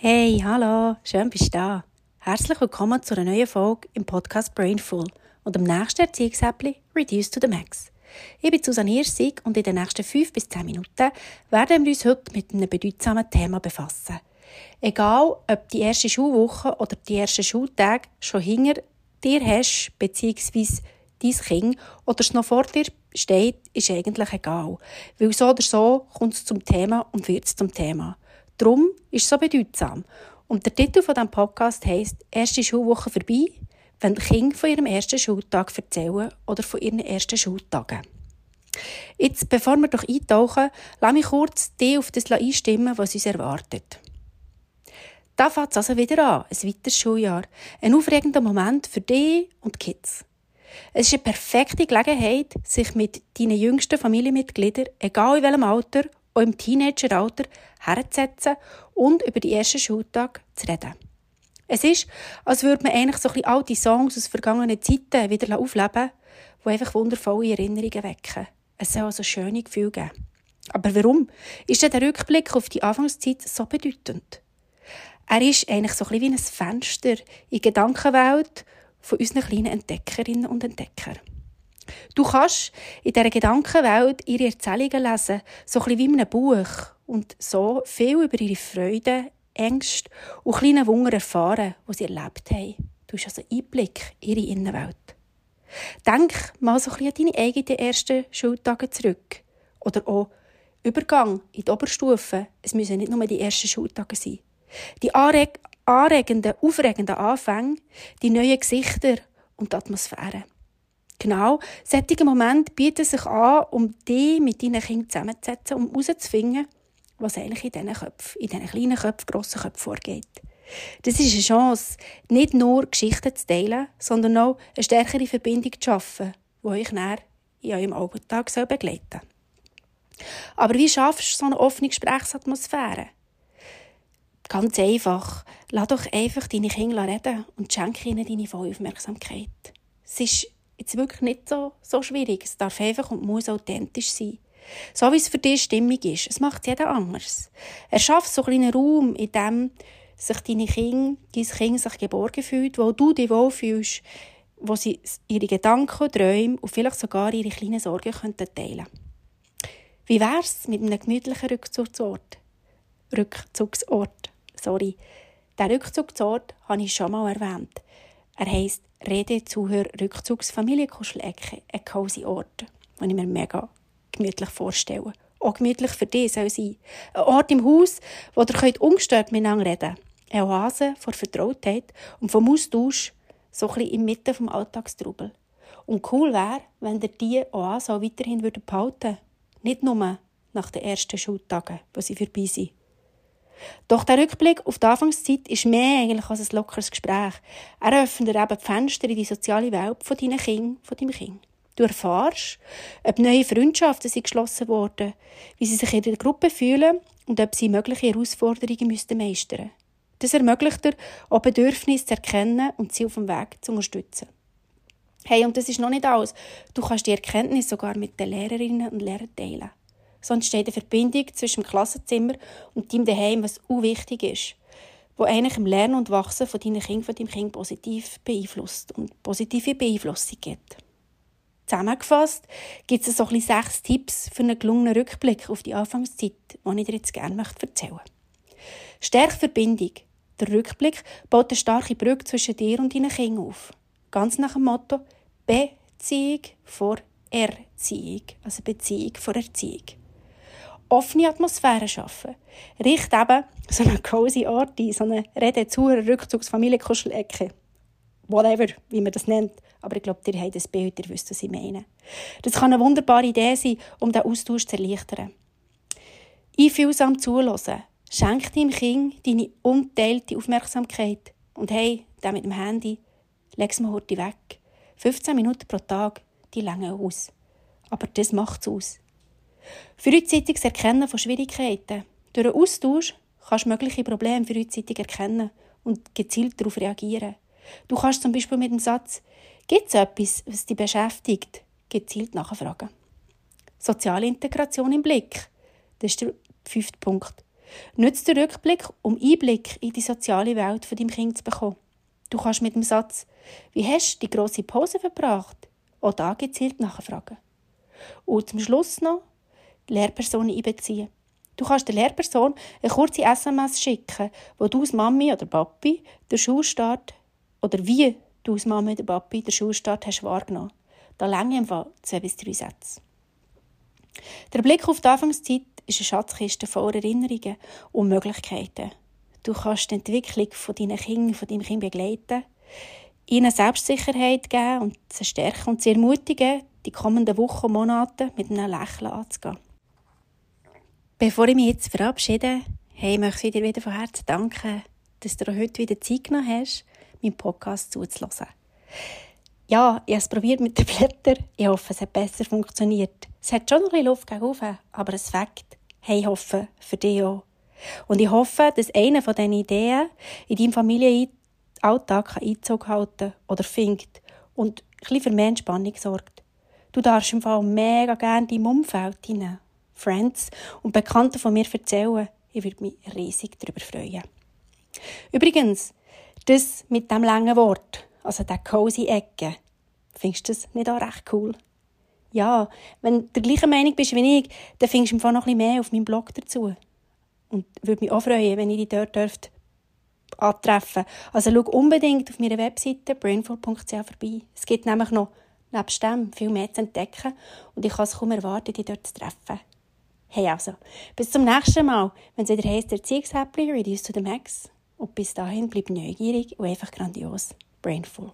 Hey, hallo, schön bist du da. Herzlich willkommen zu einer neuen Folge im Podcast Brainful und dem nächsten Erziehungsäppli Reduce to the Max. Ich bin Susanne Hirsig und in den nächsten 5 bis 10 Minuten werden wir uns heute mit einem bedeutsamen Thema befassen. Egal, ob die erste Schulwoche oder die ersten Schultage schon hinter dir hast, beziehungsweise dein Kind oder es noch vor dir steht, ist eigentlich egal. Weil so oder so kommt es zum Thema und wird es zum Thema. Darum ist es so bedeutsam. Und der Titel von diesem Podcast heisst «Erste Schulwoche vorbei», wenn die Kinder von ihrem ersten Schultag erzählen oder von ihren ersten Schultagen. Jetzt, bevor wir doch eintauchen, lass mich kurz die auf das einstimmen, was uns erwartet. Da fängt es also wieder an, ein weiteres Schuljahr. Ein aufregender Moment für dich und die Kids. Es ist eine perfekte Gelegenheit, sich mit deinen jüngsten Familienmitgliedern, egal in welchem Alter, auch im Teenageralter, herzusetzen und über die ersten Schultage zu reden. Es ist, als würde man eigentlich so ein bisschen alte Songs aus vergangenen Zeiten wieder aufleben, die einfach wundervolle Erinnerungen wecken. Es soll also schöne Gefühle geben. Aber warum ist denn der Rückblick auf die Anfangszeit so bedeutend? Er ist eigentlich so ein bisschen wie ein Fenster in die Gedankenwelt von unseren kleinen Entdeckerinnen und Entdeckern. Du kannst in dieser Gedankenwelt ihre Erzählungen lesen, so ein wie in einem Buch, und so viel über ihre Freuden, Ängste und kleine Wunder erfahren, die sie erlebt haben. Du hast also Einblick in ihre Innenwelt. Denk mal so ein an deine eigenen ersten Schultage zurück. Oder auch Übergang in die Oberstufe. Es müssen nicht nur die ersten Schultage sein. Die anreg anregenden, aufregenden Anfänge, die neuen Gesichter und die Atmosphäre. Genau, solche Momente bieten sich an, um dich mit deinen Kindern zusammenzusetzen, um herauszufinden, was eigentlich in diesen Köpfen, in diesen kleinen Köpfen, grossen Köpfen vorgeht. Das ist eine Chance, nicht nur Geschichten zu teilen, sondern auch eine stärkere Verbindung zu schaffen, die euch näher in eurem Alltag begleiten soll. Aber wie schaffst du so eine offene Gesprächsatmosphäre? Ganz einfach. Lass doch einfach deine Kinder reden und schenke ihnen deine volle Aufmerksamkeit. Es ist jetzt wirklich nicht so, so schwierig. Es darf einfach und muss authentisch sein. So wie es für dich stimmig ist. Es macht jeder anders. Er schafft so einen Raum, in dem sich deine Kinder, dein Kind sich geborgen fühlt, wo du dich wohlfühlst, wo sie ihre Gedanken, Träume und vielleicht sogar ihre kleinen Sorgen könnten teilen Wie wär's mit einem gemütlichen Rückzugsort? Rückzugsort, sorry. Der Rückzugsort habe ich schon mal erwähnt. Er heisst Rede, Zuhör, Rückzugs, Familienkuschelecke, ein cozy Ort, den ich mir mega gemütlich vorstelle. Auch gemütlich für dich soll sein. Ein Ort im Haus, wo ihr ungestört miteinander reden könnt. Eine Oase vor Vertrautheit und vom Austausch so ein bisschen inmitten vom Alltagstrubel. Und cool wäre, wenn ihr diese Oase auch weiterhin behalten würdet. Nicht nur nach den ersten Schultagen, wo sie vorbei sind. Doch der Rückblick auf die Anfangszeit ist mehr eigentlich als ein lockeres Gespräch. Er öffnet eben die Fenster in die soziale Welt von deinen Kindern, von deinem Kind. Du erfährst, ob neue Freundschaften sind geschlossen wurden, wie sie sich in der Gruppe fühlen und ob sie mögliche Herausforderungen müssten meistern Das ermöglicht dir, auch Bedürfnisse zu erkennen und sie auf dem Weg zu unterstützen. Hey, und das ist noch nicht alles. Du kannst die Erkenntnis sogar mit den Lehrerinnen und Lehrern teilen. So entsteht eine Verbindung zwischen dem Klassenzimmer und deinem Daheim, was auch wichtig ist, wo eigentlich im Lernen und Wachsen von deinen Kindern, von deinem Kind positiv beeinflusst und positive Beeinflussung gibt. Zusammengefasst gibt es so ein sechs Tipps für einen gelungenen Rückblick auf die Anfangszeit, die ich dir jetzt gerne erzählen möchte. Stärke Verbindung. Der Rückblick baut eine starke Brücke zwischen dir und deinen Kindern auf. Ganz nach dem Motto Beziehung vor Erziehung. Also Beziehung vor Erziehung. Offene Atmosphäre schaffen. Richt eben so einen cozy Ort ein, so eine Rede zu Rückzugs Familienkuschelecke whatever, wie man das nennt. Aber ich glaube, ihr habt das Bild, ihr wisst, was ich meine. Das kann eine wunderbare Idee sein, um den Austausch zu erleichtern. Einfühlsam zulassen. Schenk deinem Kind deine unteilte Aufmerksamkeit. Und hey, der mit dem Handy, leg es mal heute weg. 15 Minuten pro Tag, die lange aus. Aber das macht es aus. Frühzeitiges Erkennen von Schwierigkeiten. Durch einen Austausch kannst du mögliche Probleme frühzeitig erkennen und gezielt darauf reagieren. Du kannst zum Beispiel mit dem Satz «Gibt es etwas, was dich beschäftigt?» gezielt nachfragen. Soziale Integration im Blick. Das ist der fünfte Punkt. Nützt den Rückblick, um Einblick in die soziale Welt von deinem Kind zu bekommen. Du kannst mit dem Satz «Wie hast du die grosse Pause verbracht?» auch da gezielt nachfragen. Und zum Schluss noch Lehrperson einbeziehen. Du kannst der Lehrperson eine kurze SMS schicken, wo du als Mami oder Papi den Schulstart oder wie du als Mami oder Papi den Schulstart hast wahrgenommen. Da länge im zwei bis drei Sätze. Der Blick auf die Anfangszeit ist eine Schatzkiste voller Erinnerungen und Möglichkeiten. Du kannst die Entwicklung von deinen Kindern, von deinem Kind begleiten, ihnen Selbstsicherheit geben und sie stärken und sie ermutigen, die kommenden Wochen und Monate mit einem Lächeln anzugehen. Bevor ich mich jetzt verabschiede, hey, möchte ich dir wieder von Herzen danken, dass du heute wieder Zeit genommen hast, meinen Podcast zuzulassen. Ja, ich habe es probiert mit den Blättern. Ich hoffe, es hat besser funktioniert. Es hat schon ein bisschen Luft gegen aber es Fakt. Hey, ich hoffe, für dich auch. Und ich hoffe, dass eine von diesen Ideen in deinem Familienalltag Einzug halten oder findet und ein bisschen für mehr Entspannung sorgt. Du darfst im Fall mega gerne deinem Umfeld hinein Friends und Bekannten von mir erzählen. Ich würde mich riesig darüber freuen. Übrigens, das mit dem langen Wort, also der cozy Ecke, findest du das nicht auch recht cool? Ja, wenn du der gleichen Meinung bist wie ich, dann findest du im noch bisschen mehr auf meinem Blog dazu. Und würde mich auch freuen, wenn ich dich dort dürfte antreffen. Also schau unbedingt auf meiner Webseite brainful.ch vorbei. Es gibt nämlich noch nebst dem viel mehr zu entdecken und ich kann es kaum erwarten, dich dort zu treffen. Hey also, bis zum nächsten Mal, wenn es wieder heisst, Erziehungshäppli, Reduce to the Max. Und bis dahin bleib neugierig und einfach grandios. Brainful.